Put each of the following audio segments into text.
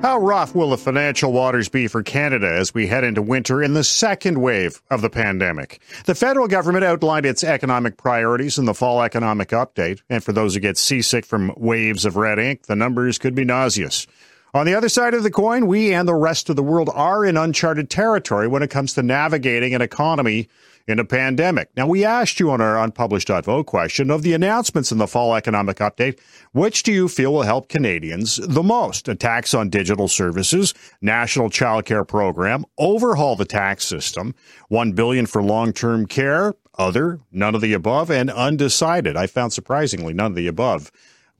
How rough will the financial waters be for Canada as we head into winter in the second wave of the pandemic? The federal government outlined its economic priorities in the fall economic update, and for those who get seasick from waves of red ink, the numbers could be nauseous. On the other side of the coin, we and the rest of the world are in uncharted territory when it comes to navigating an economy in a pandemic. Now, we asked you on our unpublished vote question of the announcements in the fall economic update, which do you feel will help Canadians the most? A tax on digital services, national child care program, overhaul the tax system, 1 billion for long-term care, other, none of the above, and undecided. I found surprisingly none of the above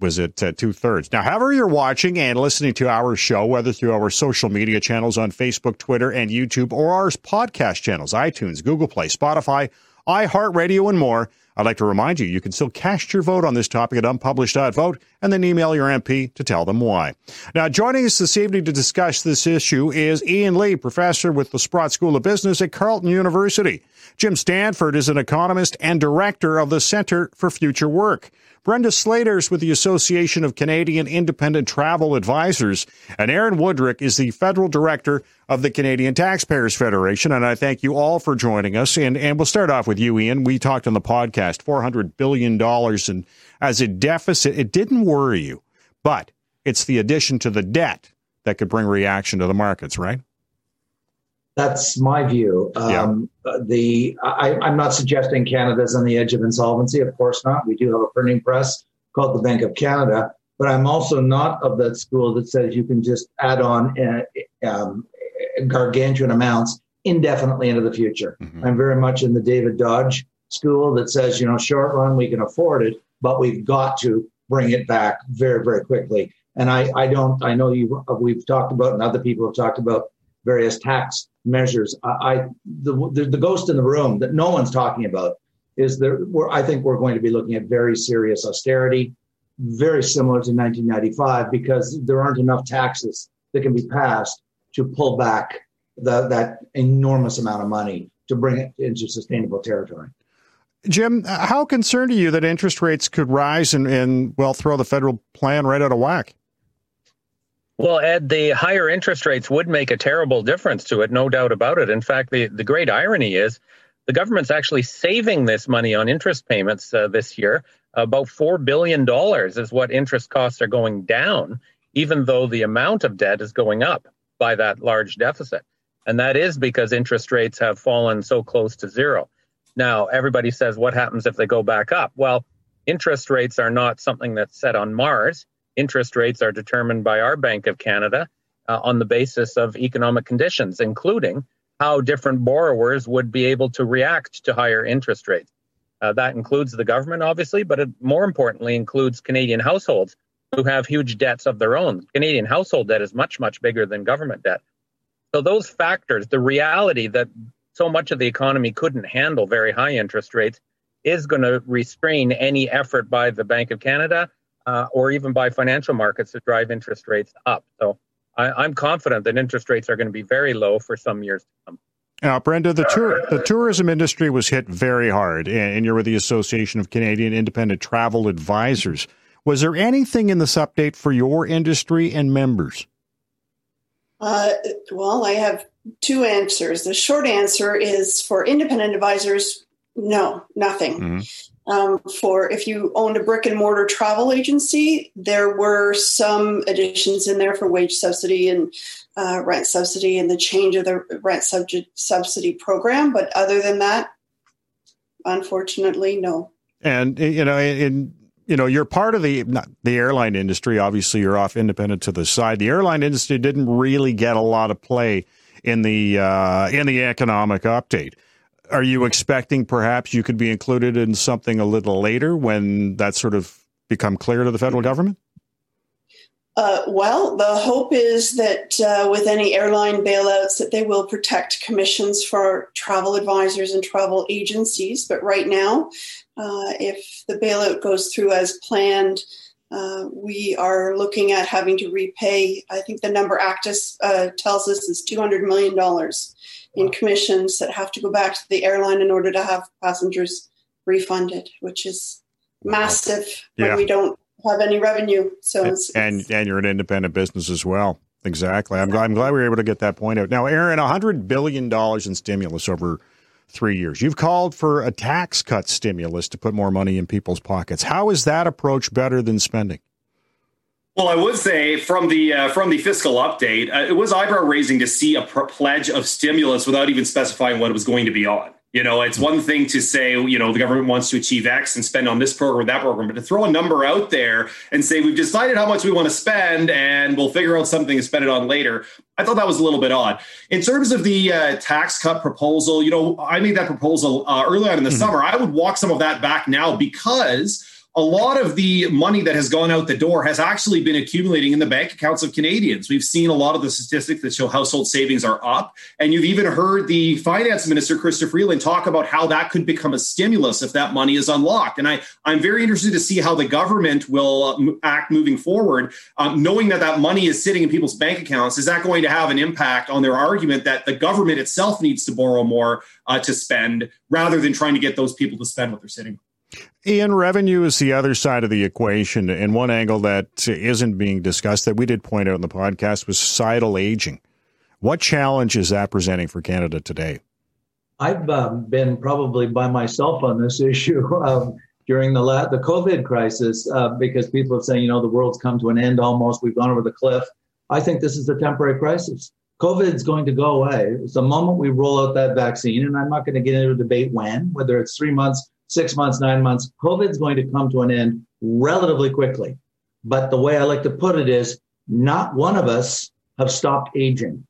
was at uh, two thirds. Now, however you're watching and listening to our show, whether through our social media channels on Facebook, Twitter, and YouTube, or our podcast channels, iTunes, Google Play, Spotify, iHeartRadio, and more, I'd like to remind you you can still cast your vote on this topic at unpublished.vote and then email your MP to tell them why. Now, joining us this evening to discuss this issue is Ian Lee, professor with the Sprott School of Business at Carleton University. Jim Stanford is an economist and director of the Center for Future Work. Brenda Slater's with the Association of Canadian Independent Travel Advisors, and Aaron Wudrick is the federal director of the Canadian Taxpayers Federation. And I thank you all for joining us. And, and we'll start off with you, Ian. We talked on the podcast $400 billion and as a deficit. It didn't worry you, but it's the addition to the debt that could bring reaction to the markets, right? That's my view. Um, yeah. The I, am not suggesting Canada's on the edge of insolvency. Of course not. We do have a printing press called the Bank of Canada, but I'm also not of that school that says you can just add on uh, um, gargantuan amounts indefinitely into the future. Mm-hmm. I'm very much in the David Dodge school that says, you know, short run we can afford it, but we've got to bring it back very, very quickly. And I, I don't. I know you. We've talked about, and other people have talked about various tax measures. I, I the, the, the ghost in the room that no one's talking about is that we're, I think we're going to be looking at very serious austerity, very similar to 1995, because there aren't enough taxes that can be passed to pull back the, that enormous amount of money to bring it into sustainable territory. Jim, how concerned are you that interest rates could rise and, and well throw the federal plan right out of whack? Well, Ed, the higher interest rates would make a terrible difference to it, no doubt about it. In fact, the, the great irony is the government's actually saving this money on interest payments uh, this year. About $4 billion is what interest costs are going down, even though the amount of debt is going up by that large deficit. And that is because interest rates have fallen so close to zero. Now, everybody says, what happens if they go back up? Well, interest rates are not something that's set on Mars interest rates are determined by our Bank of Canada uh, on the basis of economic conditions, including how different borrowers would be able to react to higher interest rates. Uh, that includes the government, obviously, but it more importantly includes Canadian households who have huge debts of their own. Canadian household debt is much, much bigger than government debt. So, those factors, the reality that so much of the economy couldn't handle very high interest rates, is going to restrain any effort by the Bank of Canada uh, or even by financial markets to drive interest rates up. So I, am confident that interest rates are going to be very low for some years to come. Now, Brenda, the tour, the tourism industry was hit very hard, and you're with the Association of Canadian Independent Travel Advisors. Was there anything in this update for your industry and members? Uh, well, I have two answers. The short answer is for independent advisors, no, nothing. Mm-hmm. Um, for if you owned a brick and mortar travel agency, there were some additions in there for wage subsidy and uh, rent subsidy and the change of the rent subsidy program. But other than that, unfortunately, no. And you know, in you know, you're part of the not the airline industry. Obviously, you're off independent to the side. The airline industry didn't really get a lot of play in the uh, in the economic update are you expecting perhaps you could be included in something a little later when that sort of become clear to the federal government? Uh, well, the hope is that uh, with any airline bailouts, that they will protect commissions for travel advisors and travel agencies. But right now, uh, if the bailout goes through as planned, uh, we are looking at having to repay. I think the number Actus uh, tells us is two hundred million dollars in commissions that have to go back to the airline in order to have passengers refunded, which is massive yeah. when we don't have any revenue. So and, it's, and, and you're an independent business as well. Exactly. I'm, glad. I'm glad we were able to get that point out. Now, Aaron, $100 billion in stimulus over three years. You've called for a tax cut stimulus to put more money in people's pockets. How is that approach better than spending? Well, I would say from the uh, from the fiscal update, uh, it was eyebrow raising to see a pr- pledge of stimulus without even specifying what it was going to be on. You know, it's one thing to say, you know, the government wants to achieve X and spend on this program or that program, but to throw a number out there and say, we've decided how much we want to spend and we'll figure out something to spend it on later, I thought that was a little bit odd. In terms of the uh, tax cut proposal, you know, I made that proposal uh, early on in the mm-hmm. summer. I would walk some of that back now because a lot of the money that has gone out the door has actually been accumulating in the bank accounts of Canadians. We've seen a lot of the statistics that show household savings are up. And you've even heard the finance minister, Chrystia Freeland, talk about how that could become a stimulus if that money is unlocked. And I, I'm very interested to see how the government will uh, act moving forward, um, knowing that that money is sitting in people's bank accounts. Is that going to have an impact on their argument that the government itself needs to borrow more uh, to spend rather than trying to get those people to spend what they're sitting? Ian, revenue is the other side of the equation. And one angle that isn't being discussed that we did point out in the podcast was societal aging. What challenge is that presenting for Canada today? I've um, been probably by myself on this issue um, during the la- the COVID crisis uh, because people are saying, you know, the world's come to an end almost. We've gone over the cliff. I think this is a temporary crisis. COVID is going to go away. It's the moment we roll out that vaccine, and I'm not going to get into a debate when, whether it's three months, six months, nine months. COVID is going to come to an end relatively quickly. But the way I like to put it is not one of us have stopped aging.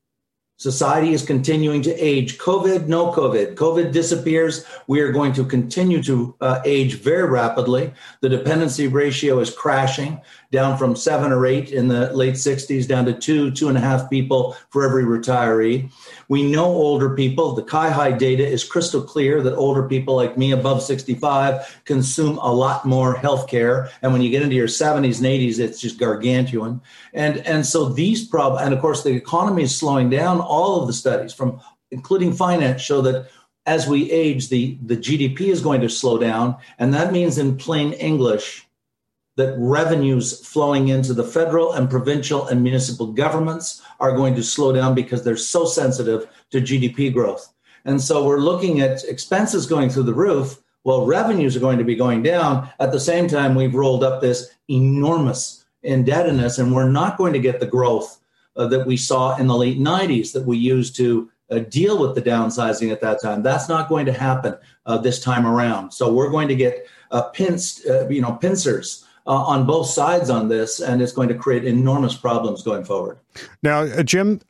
Society is continuing to age. COVID, no COVID. COVID disappears. We are going to continue to uh, age very rapidly. The dependency ratio is crashing down from seven or eight in the late 60s down to two, two and a half people for every retiree. We know older people. The CIHI data is crystal clear that older people like me above 65 consume a lot more healthcare. And when you get into your 70s and 80s, it's just gargantuan. And, and so these problems, and of course, the economy is slowing down. All of the studies, from including finance, show that as we age, the, the GDP is going to slow down. And that means, in plain English, that revenues flowing into the federal and provincial and municipal governments are going to slow down because they're so sensitive to GDP growth. And so we're looking at expenses going through the roof. Well, revenues are going to be going down. At the same time, we've rolled up this enormous indebtedness, and we're not going to get the growth uh, that we saw in the late 90s that we used to uh, deal with the downsizing at that time. That's not going to happen uh, this time around. So we're going to get uh, pinced, uh, you know, pincers uh, on both sides on this, and it's going to create enormous problems going forward. Now, uh, Jim,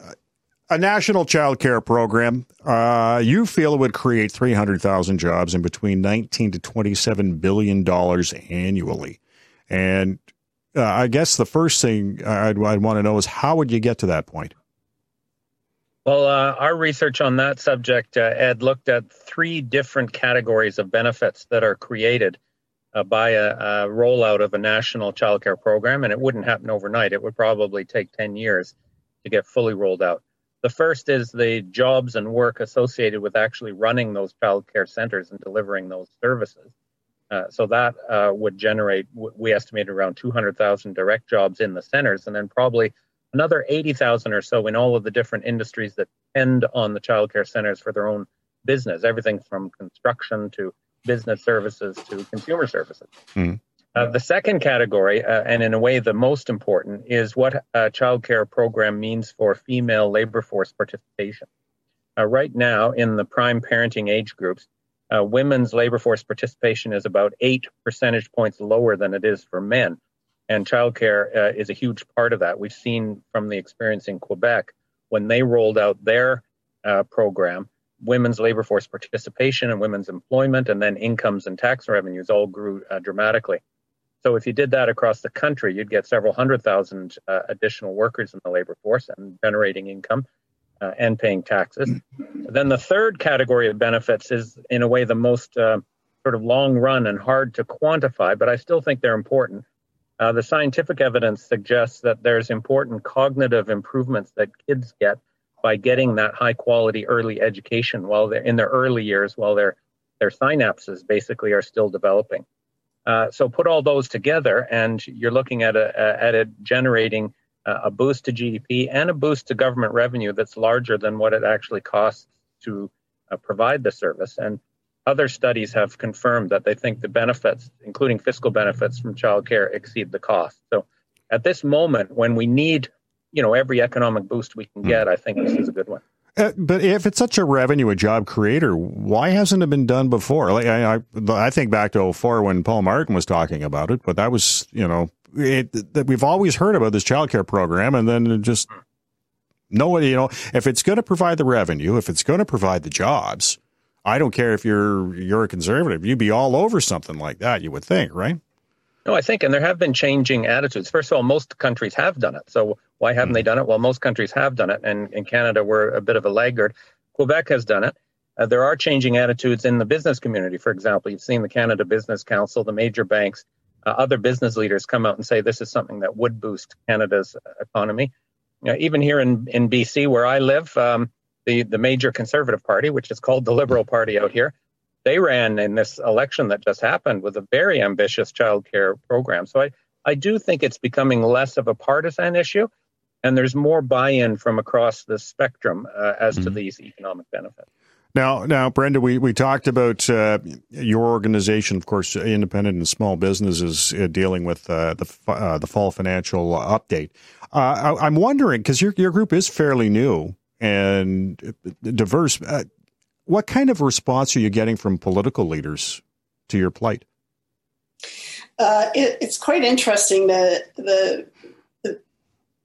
a national child care program, uh, you feel it would create 300,000 jobs and between 19 to 27 billion dollars annually. And uh, I guess the first thing I'd, I'd want to know is how would you get to that point? Well, uh, our research on that subject, uh, Ed, looked at three different categories of benefits that are created uh, by a, a, rollout of a national childcare program, and it wouldn't happen overnight. It would probably take 10 years to get fully rolled out. The first is the jobs and work associated with actually running those childcare centers and delivering those services. Uh, so that uh, would generate, we estimate around 200,000 direct jobs in the centers, and then probably another 80,000 or so in all of the different industries that depend on the childcare centers for their own business, everything from construction to business services to consumer services. Mm. Uh, the second category, uh, and in a way the most important, is what a child care program means for female labor force participation. Uh, right now, in the prime parenting age groups, uh, women's labor force participation is about eight percentage points lower than it is for men. And childcare uh, is a huge part of that. We've seen from the experience in Quebec when they rolled out their uh, program, women's labor force participation and women's employment, and then incomes and tax revenues all grew uh, dramatically. So if you did that across the country, you'd get several hundred thousand uh, additional workers in the labor force and generating income uh, and paying taxes. then the third category of benefits is, in a way, the most uh, sort of long run and hard to quantify, but I still think they're important. Uh, the scientific evidence suggests that there's important cognitive improvements that kids get by getting that high quality early education while they're in their early years, while their their synapses basically are still developing. Uh, so put all those together, and you're looking at a, a at it generating a boost to GDP and a boost to government revenue that's larger than what it actually costs to uh, provide the service. And other studies have confirmed that they think the benefits, including fiscal benefits from childcare, exceed the cost. So at this moment, when we need, you know, every economic boost we can hmm. get, I think this is a good one. Uh, but if it's such a revenue, a job creator, why hasn't it been done before? Like I, I, I think back to 04 when Paul Martin was talking about it, but that was, you know, it, that we've always heard about this childcare program, and then just no, you know, if it's going to provide the revenue, if it's going to provide the jobs, I don't care if you're you're a conservative, you'd be all over something like that. You would think, right? No, I think, and there have been changing attitudes. First of all, most countries have done it. So why haven't they done it? Well, most countries have done it, and in Canada, we're a bit of a laggard. Quebec has done it. Uh, there are changing attitudes in the business community. For example, you've seen the Canada Business Council, the major banks uh, other business leaders come out and say this is something that would boost Canada's economy. You know, even here in, in BC, where I live, um, the, the major conservative party, which is called the Liberal Party out here, they ran in this election that just happened with a very ambitious child care program. So I, I do think it's becoming less of a partisan issue, and there's more buy in from across the spectrum uh, as mm-hmm. to these economic benefits. Now, now, Brenda, we, we talked about uh, your organization, of course, independent and small businesses uh, dealing with uh, the uh, the fall financial update. Uh, I, am wondering because your your group is fairly new and diverse. Uh, what kind of response are you getting from political leaders to your plight? It, it's quite interesting. The the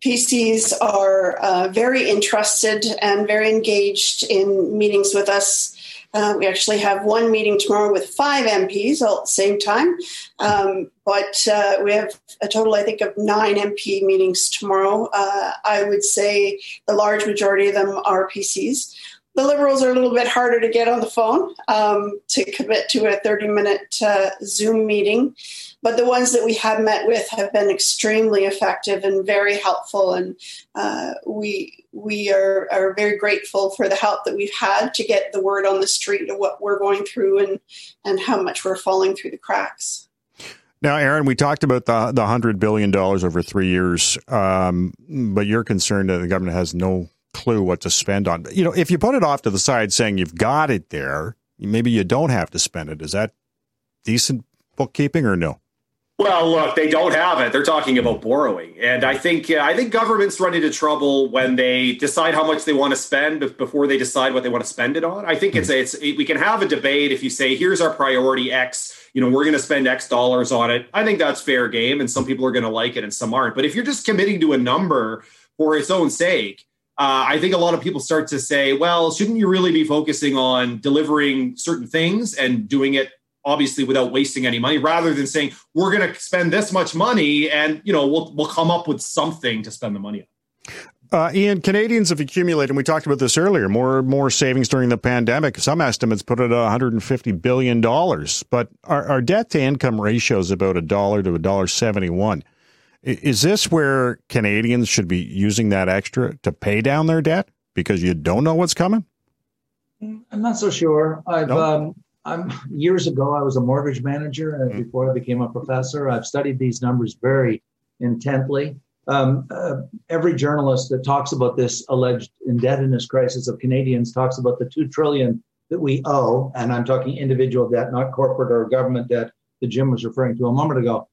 PCs are uh, very interested and very engaged in meetings with us. Uh, we actually have one meeting tomorrow with five MPs all at the same time. Um, but uh, we have a total, I think, of nine MP meetings tomorrow. Uh, I would say the large majority of them are PCs. The Liberals are a little bit harder to get on the phone um, to commit to a 30 minute uh, Zoom meeting. But the ones that we have met with have been extremely effective and very helpful. And uh, we, we are, are very grateful for the help that we've had to get the word on the street of what we're going through and, and how much we're falling through the cracks. Now, Aaron, we talked about the the hundred billion dollars over three years, um, but you're concerned that the government has no clue what to spend on. You know, if you put it off to the side saying you've got it there, maybe you don't have to spend it. Is that decent bookkeeping or no? Well, look, they don't have it. They're talking about borrowing, and I think I think governments run into trouble when they decide how much they want to spend before they decide what they want to spend it on. I think it's hmm. it's it, we can have a debate if you say here's our priority X. You know, we're going to spend X dollars on it. I think that's fair game, and some people are going to like it and some aren't. But if you're just committing to a number for its own sake, uh, I think a lot of people start to say, well, shouldn't you really be focusing on delivering certain things and doing it obviously without wasting any money rather than saying we're going to spend this much money and you know we'll we'll come up with something to spend the money on. Uh, Ian, Canadians have accumulated, and we talked about this earlier, more more savings during the pandemic. Some estimates put it at 150 billion dollars, but our, our debt to income ratio is about a dollar to a dollar seventy one. Is this where Canadians should be using that extra to pay down their debt because you don't know what's coming? I'm not so sure. I've nope. um, I'm years ago I was a mortgage manager and mm-hmm. before I became a professor. I've studied these numbers very intently. Um, uh, every journalist that talks about this alleged indebtedness crisis of Canadians talks about the two trillion that we owe, and I'm talking individual debt, not corporate or government debt that Jim was referring to a moment ago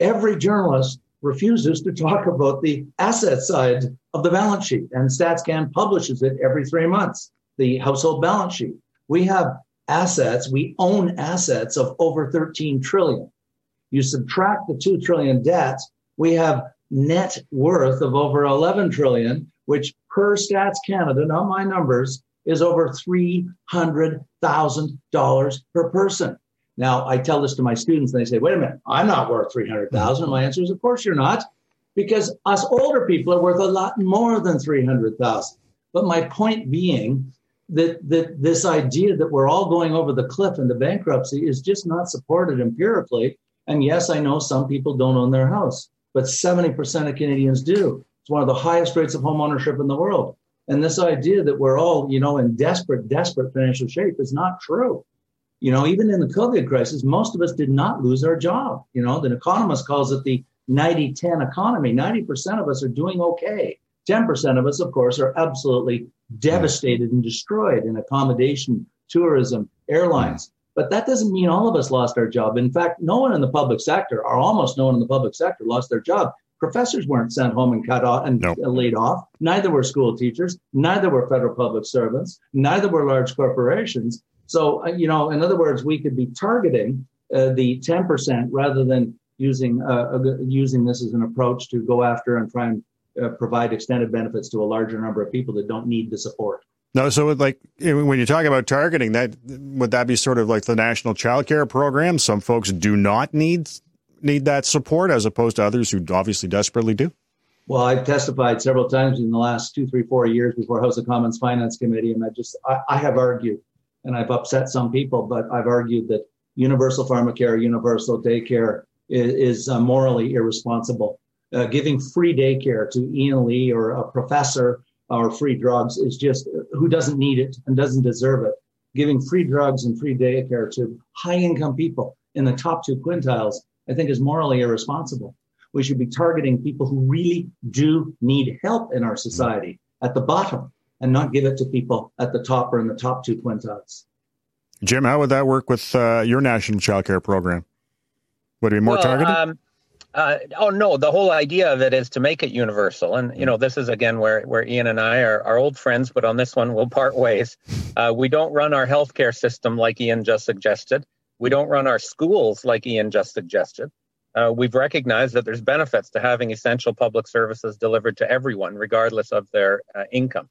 every journalist refuses to talk about the asset side of the balance sheet. And StatsCan publishes it every three months, the household balance sheet. We have assets, we own assets of over 13 trillion. You subtract the 2 trillion debt, we have net worth of over 11 trillion, which per Stats Canada, not my numbers, is over $300,000 per person. Now, I tell this to my students, and they say, wait a minute, I'm not worth 300000 And my answer is, of course you're not, because us older people are worth a lot more than 300000 But my point being that, that this idea that we're all going over the cliff into bankruptcy is just not supported empirically. And yes, I know some people don't own their house, but 70% of Canadians do. It's one of the highest rates of home ownership in the world. And this idea that we're all, you know, in desperate, desperate financial shape is not true. You know, even in the COVID crisis, most of us did not lose our job. You know, the economist calls it the 90 10 economy. 90% of us are doing okay. 10% of us, of course, are absolutely devastated and destroyed in accommodation, tourism, airlines. But that doesn't mean all of us lost our job. In fact, no one in the public sector, or almost no one in the public sector, lost their job. Professors weren't sent home and cut off and nope. laid off. Neither were school teachers. Neither were federal public servants. Neither were large corporations. So, uh, you know, in other words, we could be targeting uh, the 10% rather than using uh, using this as an approach to go after and try and uh, provide extended benefits to a larger number of people that don't need the support. No, so like when you talk about targeting, that would that be sort of like the national child care program? Some folks do not need need that support, as opposed to others who obviously desperately do. Well, I've testified several times in the last two, three, four years before House of Commons Finance Committee, and I just I, I have argued, and I've upset some people, but I've argued that universal pharmacare, universal daycare is, is uh, morally irresponsible. Uh, giving free daycare to Ian Lee or a professor or free drugs is just who doesn't need it and doesn't deserve it. Giving free drugs and free daycare to high income people in the top two quintiles, I think is morally irresponsible. We should be targeting people who really do need help in our society at the bottom and not give it to people at the top or in the top two quintiles. Jim, how would that work with uh, your national child care program? Would it be more well, targeted? Um, uh, oh no, the whole idea of it is to make it universal, and you know this is again where where Ian and I are, are old friends, but on this one we'll part ways. Uh, we don't run our healthcare system like Ian just suggested. We don't run our schools like Ian just suggested. Uh, we've recognized that there's benefits to having essential public services delivered to everyone, regardless of their uh, income.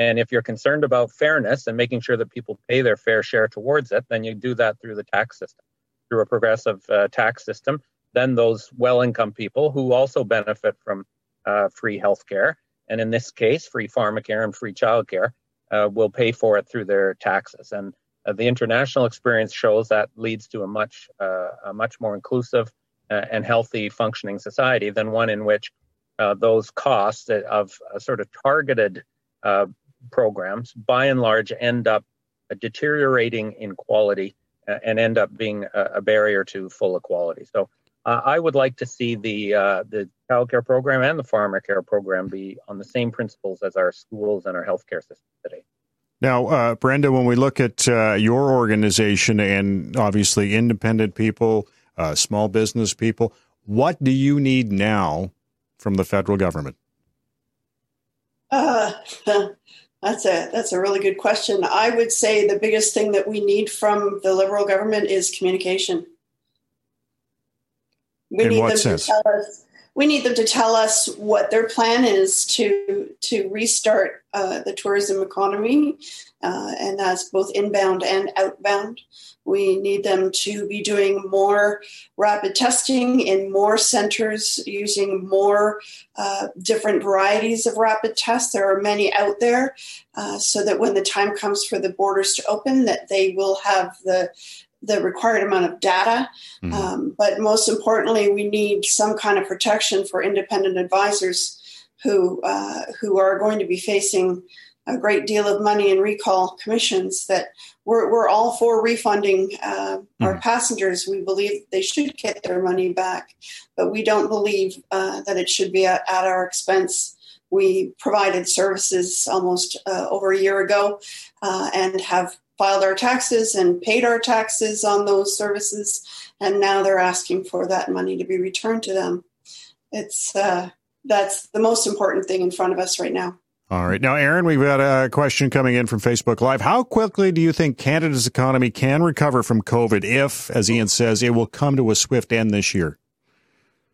And if you're concerned about fairness and making sure that people pay their fair share towards it, then you do that through the tax system, through a progressive uh, tax system. Then those well income people who also benefit from uh, free health care, and in this case, free pharmacare and free childcare, uh, will pay for it through their taxes. And uh, the international experience shows that leads to a much, uh, a much more inclusive uh, and healthy functioning society than one in which those costs of a sort of targeted programs, by and large, end up deteriorating in quality uh, and end up being a, a barrier to full equality. So uh, I would like to see the uh, the child care program and the farmer pharmacare program be on the same principles as our schools and our healthcare system today. Now, uh, Brenda, when we look at uh, your organization and obviously independent people, uh, small business people, what do you need now from the federal government? That's a that's a really good question. I would say the biggest thing that we need from the liberal government is communication. We In need them sense? to tell us we need them to tell us what their plan is to to restart uh, the tourism economy, uh, and that's both inbound and outbound. We need them to be doing more rapid testing in more centers, using more uh, different varieties of rapid tests. There are many out there, uh, so that when the time comes for the borders to open, that they will have the the required amount of data. Mm-hmm. Um, but most importantly, we need some kind of protection for independent advisors who uh, who are going to be facing a great deal of money in recall commissions. That we're we're all for refunding uh, mm-hmm. our passengers. We believe they should get their money back, but we don't believe uh, that it should be at, at our expense. We provided services almost uh, over a year ago uh, and have filed our taxes and paid our taxes on those services, and now they're asking for that money to be returned to them. It's uh, that's the most important thing in front of us right now. All right. Now, Aaron, we've got a question coming in from Facebook Live. How quickly do you think Canada's economy can recover from COVID if, as Ian says, it will come to a swift end this year?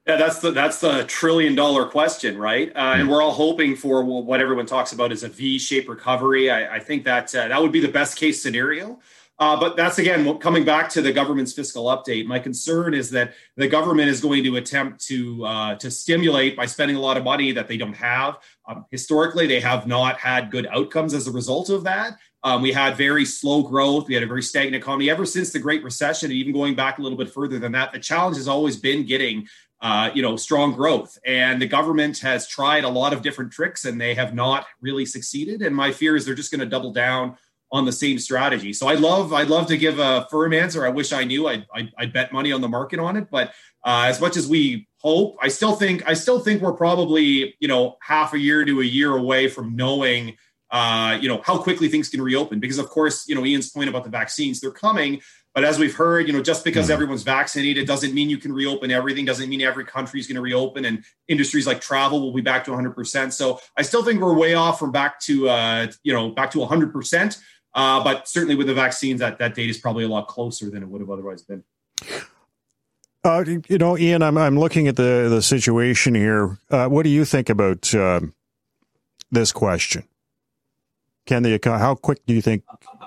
Yeah, that's the that's the trillion dollar question, right? Uh, and hmm. we're all hoping for what everyone talks about is a V-shaped recovery. I, I think that uh, that would be the best case scenario. Uh, but that's again coming back to the government's fiscal update. My concern is that the government is going to attempt to uh, to stimulate by spending a lot of money that they don't have. Um, historically, they have not had good outcomes as a result of that. Um, we had very slow growth. We had a very stagnant economy ever since the Great Recession, and even going back a little bit further than that. The challenge has always been getting uh, you know, strong growth. And the government has tried a lot of different tricks and they have not really succeeded. And my fear is they're just going to double down on the same strategy. So I'd love, I'd love to give a firm answer. I wish I knew. I'd, I'd, I'd bet money on the market on it. But uh, as much as we hope. I still think I still think we're probably you know half a year to a year away from knowing uh, you know how quickly things can reopen because of course you know Ian's point about the vaccines they're coming but as we've heard, you know, just because mm. everyone's vaccinated doesn't mean you can reopen everything, doesn't mean every country is going to reopen and industries like travel will be back to 100%. So I still think we're way off from back to, uh, you know, back to 100%. Uh, but certainly with the vaccines, that, that date is probably a lot closer than it would have otherwise been. Uh, you know, Ian, I'm, I'm looking at the, the situation here. Uh, what do you think about um, this question? Can the how quick do you think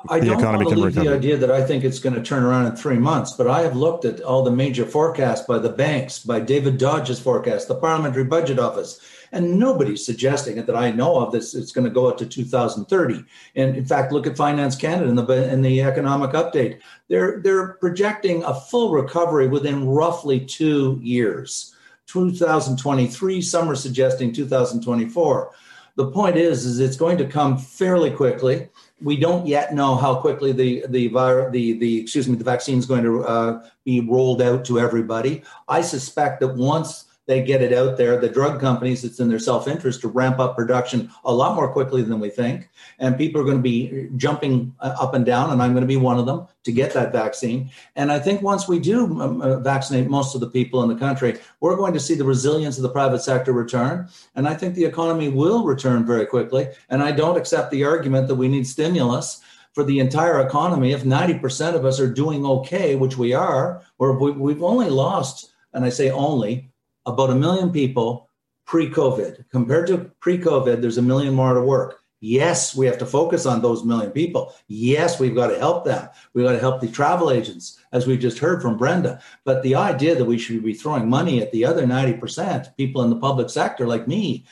I the economy can recover? The idea that I think it's going to turn around in three months, but I have looked at all the major forecasts by the banks, by David Dodge's forecast, the Parliamentary Budget Office, and nobody's suggesting it that I know of. This it's going to go up to 2030. And in fact, look at Finance Canada in the in the economic update. They're they're projecting a full recovery within roughly two years. 2023. Some are suggesting 2024 the point is, is it's going to come fairly quickly. We don't yet know how quickly the the the the excuse me the vaccine is going to uh, be rolled out to everybody. I suspect that once they get it out there. The drug companies, it's in their self interest to ramp up production a lot more quickly than we think. And people are going to be jumping uh, up and down, and I'm going to be one of them to get that vaccine. And I think once we do um, uh, vaccinate most of the people in the country, we're going to see the resilience of the private sector return. And I think the economy will return very quickly. And I don't accept the argument that we need stimulus for the entire economy if 90% of us are doing okay, which we are, or we've only lost, and I say only, about a million people pre COVID. Compared to pre COVID, there's a million more to work. Yes, we have to focus on those million people. Yes, we've got to help them. We've got to help the travel agents, as we just heard from Brenda. But the idea that we should be throwing money at the other 90%, people in the public sector like me,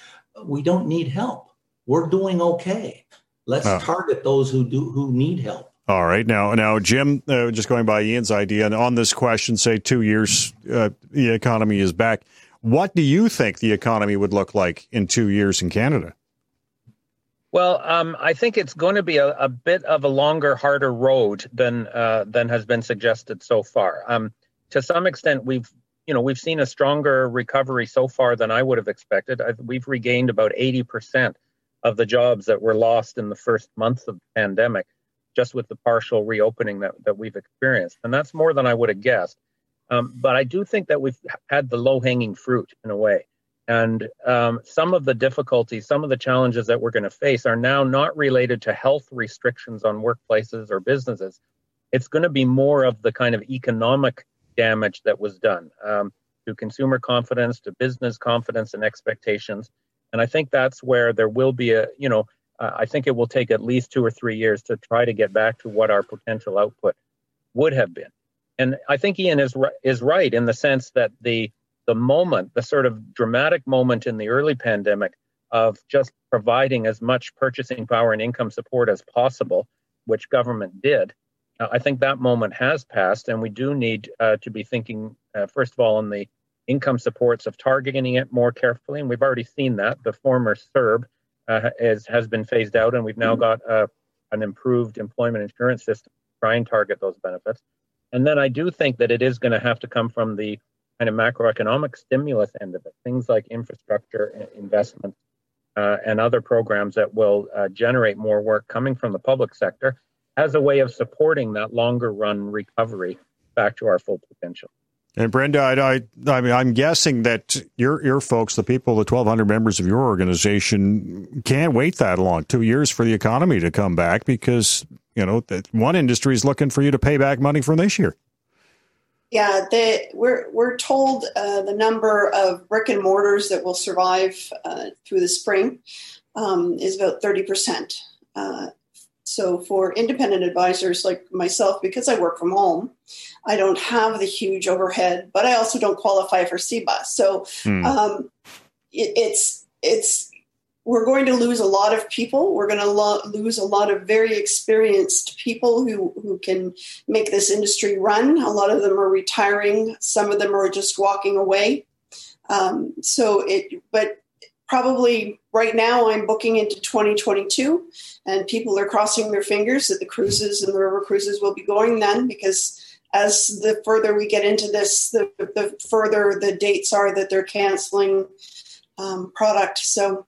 we don't need help. We're doing okay. Let's oh. target those who do who need help. All right, now, now, Jim, uh, just going by Ian's idea, and on this question, say two years, uh, the economy is back. What do you think the economy would look like in two years in Canada? Well, um, I think it's going to be a, a, bit of a longer, harder road than uh, than has been suggested so far. Um, to some extent, we've you know we've seen a stronger recovery so far than I would have expected. I've, we've regained about eighty percent of the jobs that were lost in the first months of the pandemic just with the partial reopening that, that we've experienced. And that's more than I would have guessed. Um, but I do think that we've had the low hanging fruit in a way. And um, some of the difficulties, some of the challenges that we're going to face are now not related to health restrictions on workplaces or businesses. It's going to be more of the kind of economic damage that was done um, to consumer confidence, to business confidence and expectations. And I think that's where there will be a, you know, uh, I think it will take at least two or three years to try to get back to what our potential output would have been. And I think Ian is is right in the sense that the the moment, the sort of dramatic moment in the early pandemic of just providing as much purchasing power and income support as possible, which government did, uh, I think that moment has passed, and we do need uh, to be thinking uh, first of all on the income supports of targeting it more carefully, and we've already seen that. The former CERB uh, is, has been phased out, and we've now mm-hmm. got uh, an improved employment insurance system to try and target those benefits. And then I do think that it is going to have to come from the kind of macroeconomic stimulus end of it, things like infrastructure investments uh, and other programs that will uh, generate more work coming from the public sector as a way of supporting that longer run recovery back to our full potential. And Brenda, I, I, I, mean, I'm guessing that your your folks, the people, the 1,200 members of your organization, can't wait that long, two years for the economy to come back, because you know that one industry is looking for you to pay back money from this year. Yeah, they, we're we're told uh, the number of brick and mortars that will survive uh, through the spring um, is about 30 percent. Uh, so for independent advisors like myself, because I work from home, I don't have the huge overhead, but I also don't qualify for CEBA. So hmm. um, it, it's it's we're going to lose a lot of people. We're going to lo- lose a lot of very experienced people who who can make this industry run. A lot of them are retiring. Some of them are just walking away. Um, so it, but probably right now I'm booking into 2022, and people are crossing their fingers that the cruises and the river cruises will be going then because as the further we get into this, the, the further the dates are that they're canceling um, product. So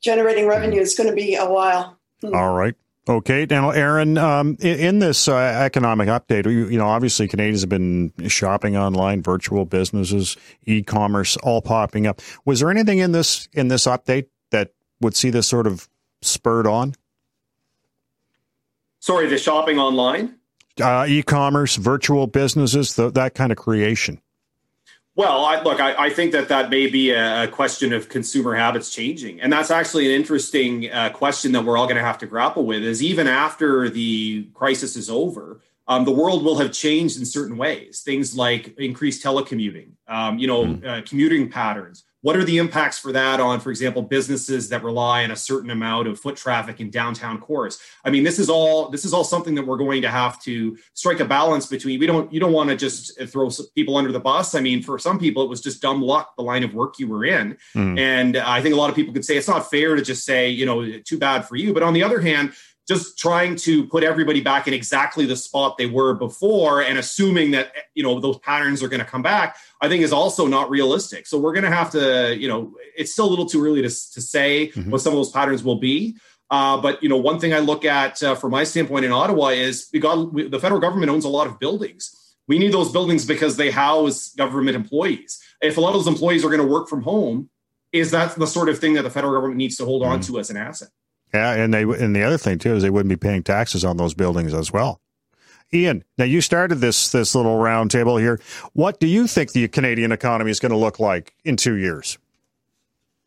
generating revenue is going to be a while. Hmm. All right. Okay, now, Aaron, um, in, in, this uh, economic update, you, you, know, obviously Canadians have been shopping online, virtual businesses, e-commerce, all popping up. Was there anything in this in this update that would see this sort of spurred on? Sorry, the shopping online, uh, e-commerce, virtual businesses, the, that kind of creation. Well, I, look, I, I, think that that may be a, question of consumer habits changing, and that's actually an interesting uh, question that we're all going to have to grapple with. Is even after the crisis is over, um, the world will have changed in certain ways. Things like increased telecommuting, um, you know, mm. uh, commuting patterns, what are the impacts for that on for example businesses that rely on a certain amount of foot traffic in downtown cores i mean this is all this is all something that we're going to have to strike a balance between. We don't you don't want to just throw people under the bus. I mean for some people it was just dumb luck the line of work you were in. Mm. and i think a lot of people could say it's not fair to just say you know too bad for you. But on the other hand just trying to put everybody back in exactly the spot they were before and assuming that you know those patterns are going to come back i think is also not realistic. So we're going to have to you know it's still a little too early to, to say mm-hmm. what some of those patterns will be. Uh, but you know one thing i look at uh, from my standpoint in ottawa is we got we, the federal government owns a lot of buildings. We need those buildings because they house government employees. If a lot of those employees are going to work from home is that the sort of thing that the federal government needs to hold mm-hmm. on to as an asset yeah, and they and the other thing too is they wouldn't be paying taxes on those buildings as well. Ian, now you started this this little roundtable here. What do you think the Canadian economy is going to look like in two years?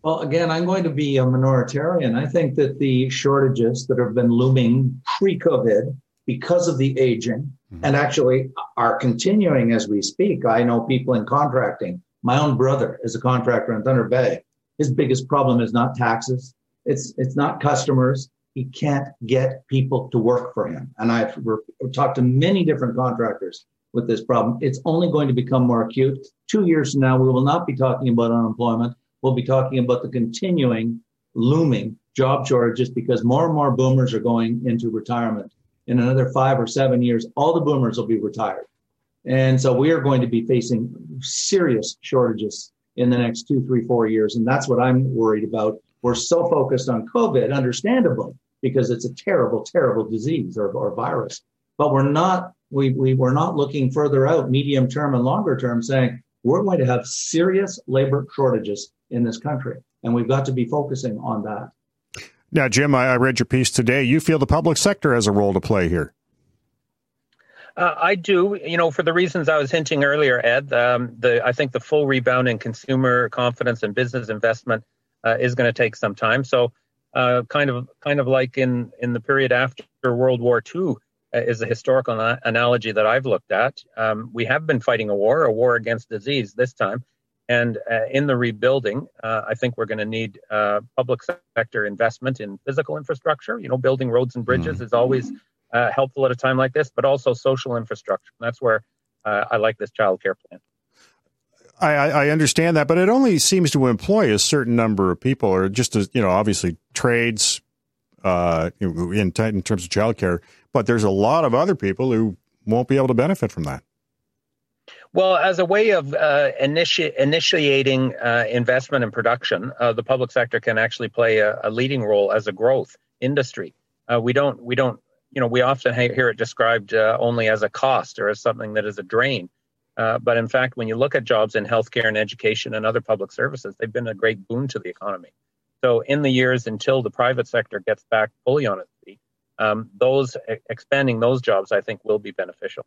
Well, again, I'm going to be a minoritarian. I think that the shortages that have been looming pre-COVID because of the aging mm-hmm. and actually are continuing as we speak. I know people in contracting. My own brother is a contractor in Thunder Bay. His biggest problem is not taxes. It's it's not customers. He can't get people to work for him. And I've re- talked to many different contractors with this problem. It's only going to become more acute. Two years from now, we will not be talking about unemployment. We'll be talking about the continuing, looming job shortages because more and more boomers are going into retirement. In another five or seven years, all the boomers will be retired. And so we are going to be facing serious shortages in the next two, three, four years. And that's what I'm worried about we're so focused on COVID, understandably, because it's a terrible, terrible disease or, or virus. But we're not, we, we, we're not looking further out, medium term and longer term, saying we're going to have serious labor shortages in this country. And we've got to be focusing on that. Now, Jim, I, I read your piece today. You feel the public sector has a role to play here. Uh, I do, you know, for the reasons I was hinting earlier, Ed. Um, the I think the full rebound in consumer confidence and business investment uh, is going to take some time. So, uh, kind of kind of like in in the period after World War II uh, is a historical na- analogy that I've looked at. Um, we have been fighting a war, a war against disease this time, and uh, in the rebuilding, uh, I think we're going to need uh, public sector investment in physical infrastructure. You know, building roads and bridges mm. is always helpful at a time like this, but also social infrastructure. And that's where I like this child care plan. I, I understand that, but it only seems to employ a certain number of people, or just as you know, obviously trades uh, in, in terms of childcare. But there's a lot of other people who won't be able to benefit from that. Well, as a way of uh, initi- initiating uh, investment and production, uh, the public sector can actually play a, a leading role as a growth industry. Uh, we don't, we don't, you know, we often hear it described uh, only as a cost or as something that is a drain. Uh, but in fact, when you look at jobs in healthcare and education and other public services, they've been a great boon to the economy. So, in the years until the private sector gets back fully on its feet, um, those expanding those jobs, I think, will be beneficial.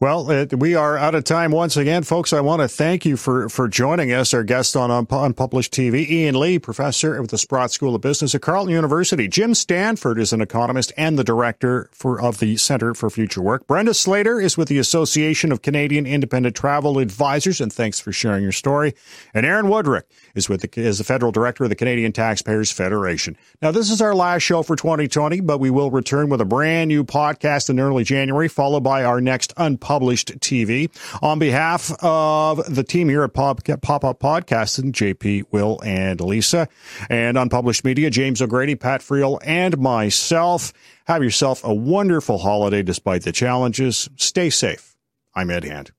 Well, uh, we are out of time once again, folks. I want to thank you for, for joining us. Our guest on Unpublished TV, Ian Lee, professor at the Sprott School of Business at Carleton University. Jim Stanford is an economist and the director for, of the Center for Future Work. Brenda Slater is with the Association of Canadian Independent Travel Advisors, and thanks for sharing your story. And Aaron Wudrick is with the, is the federal director of the Canadian Taxpayers Federation. Now, this is our last show for 2020, but we will return with a brand new podcast in early January, followed by our next Unpublished Published TV. On behalf of the team here at Pop, Pop Up Podcasting, JP, Will, and Lisa, and Unpublished Media, James O'Grady, Pat Friel, and myself, have yourself a wonderful holiday despite the challenges. Stay safe. I'm Ed Hand.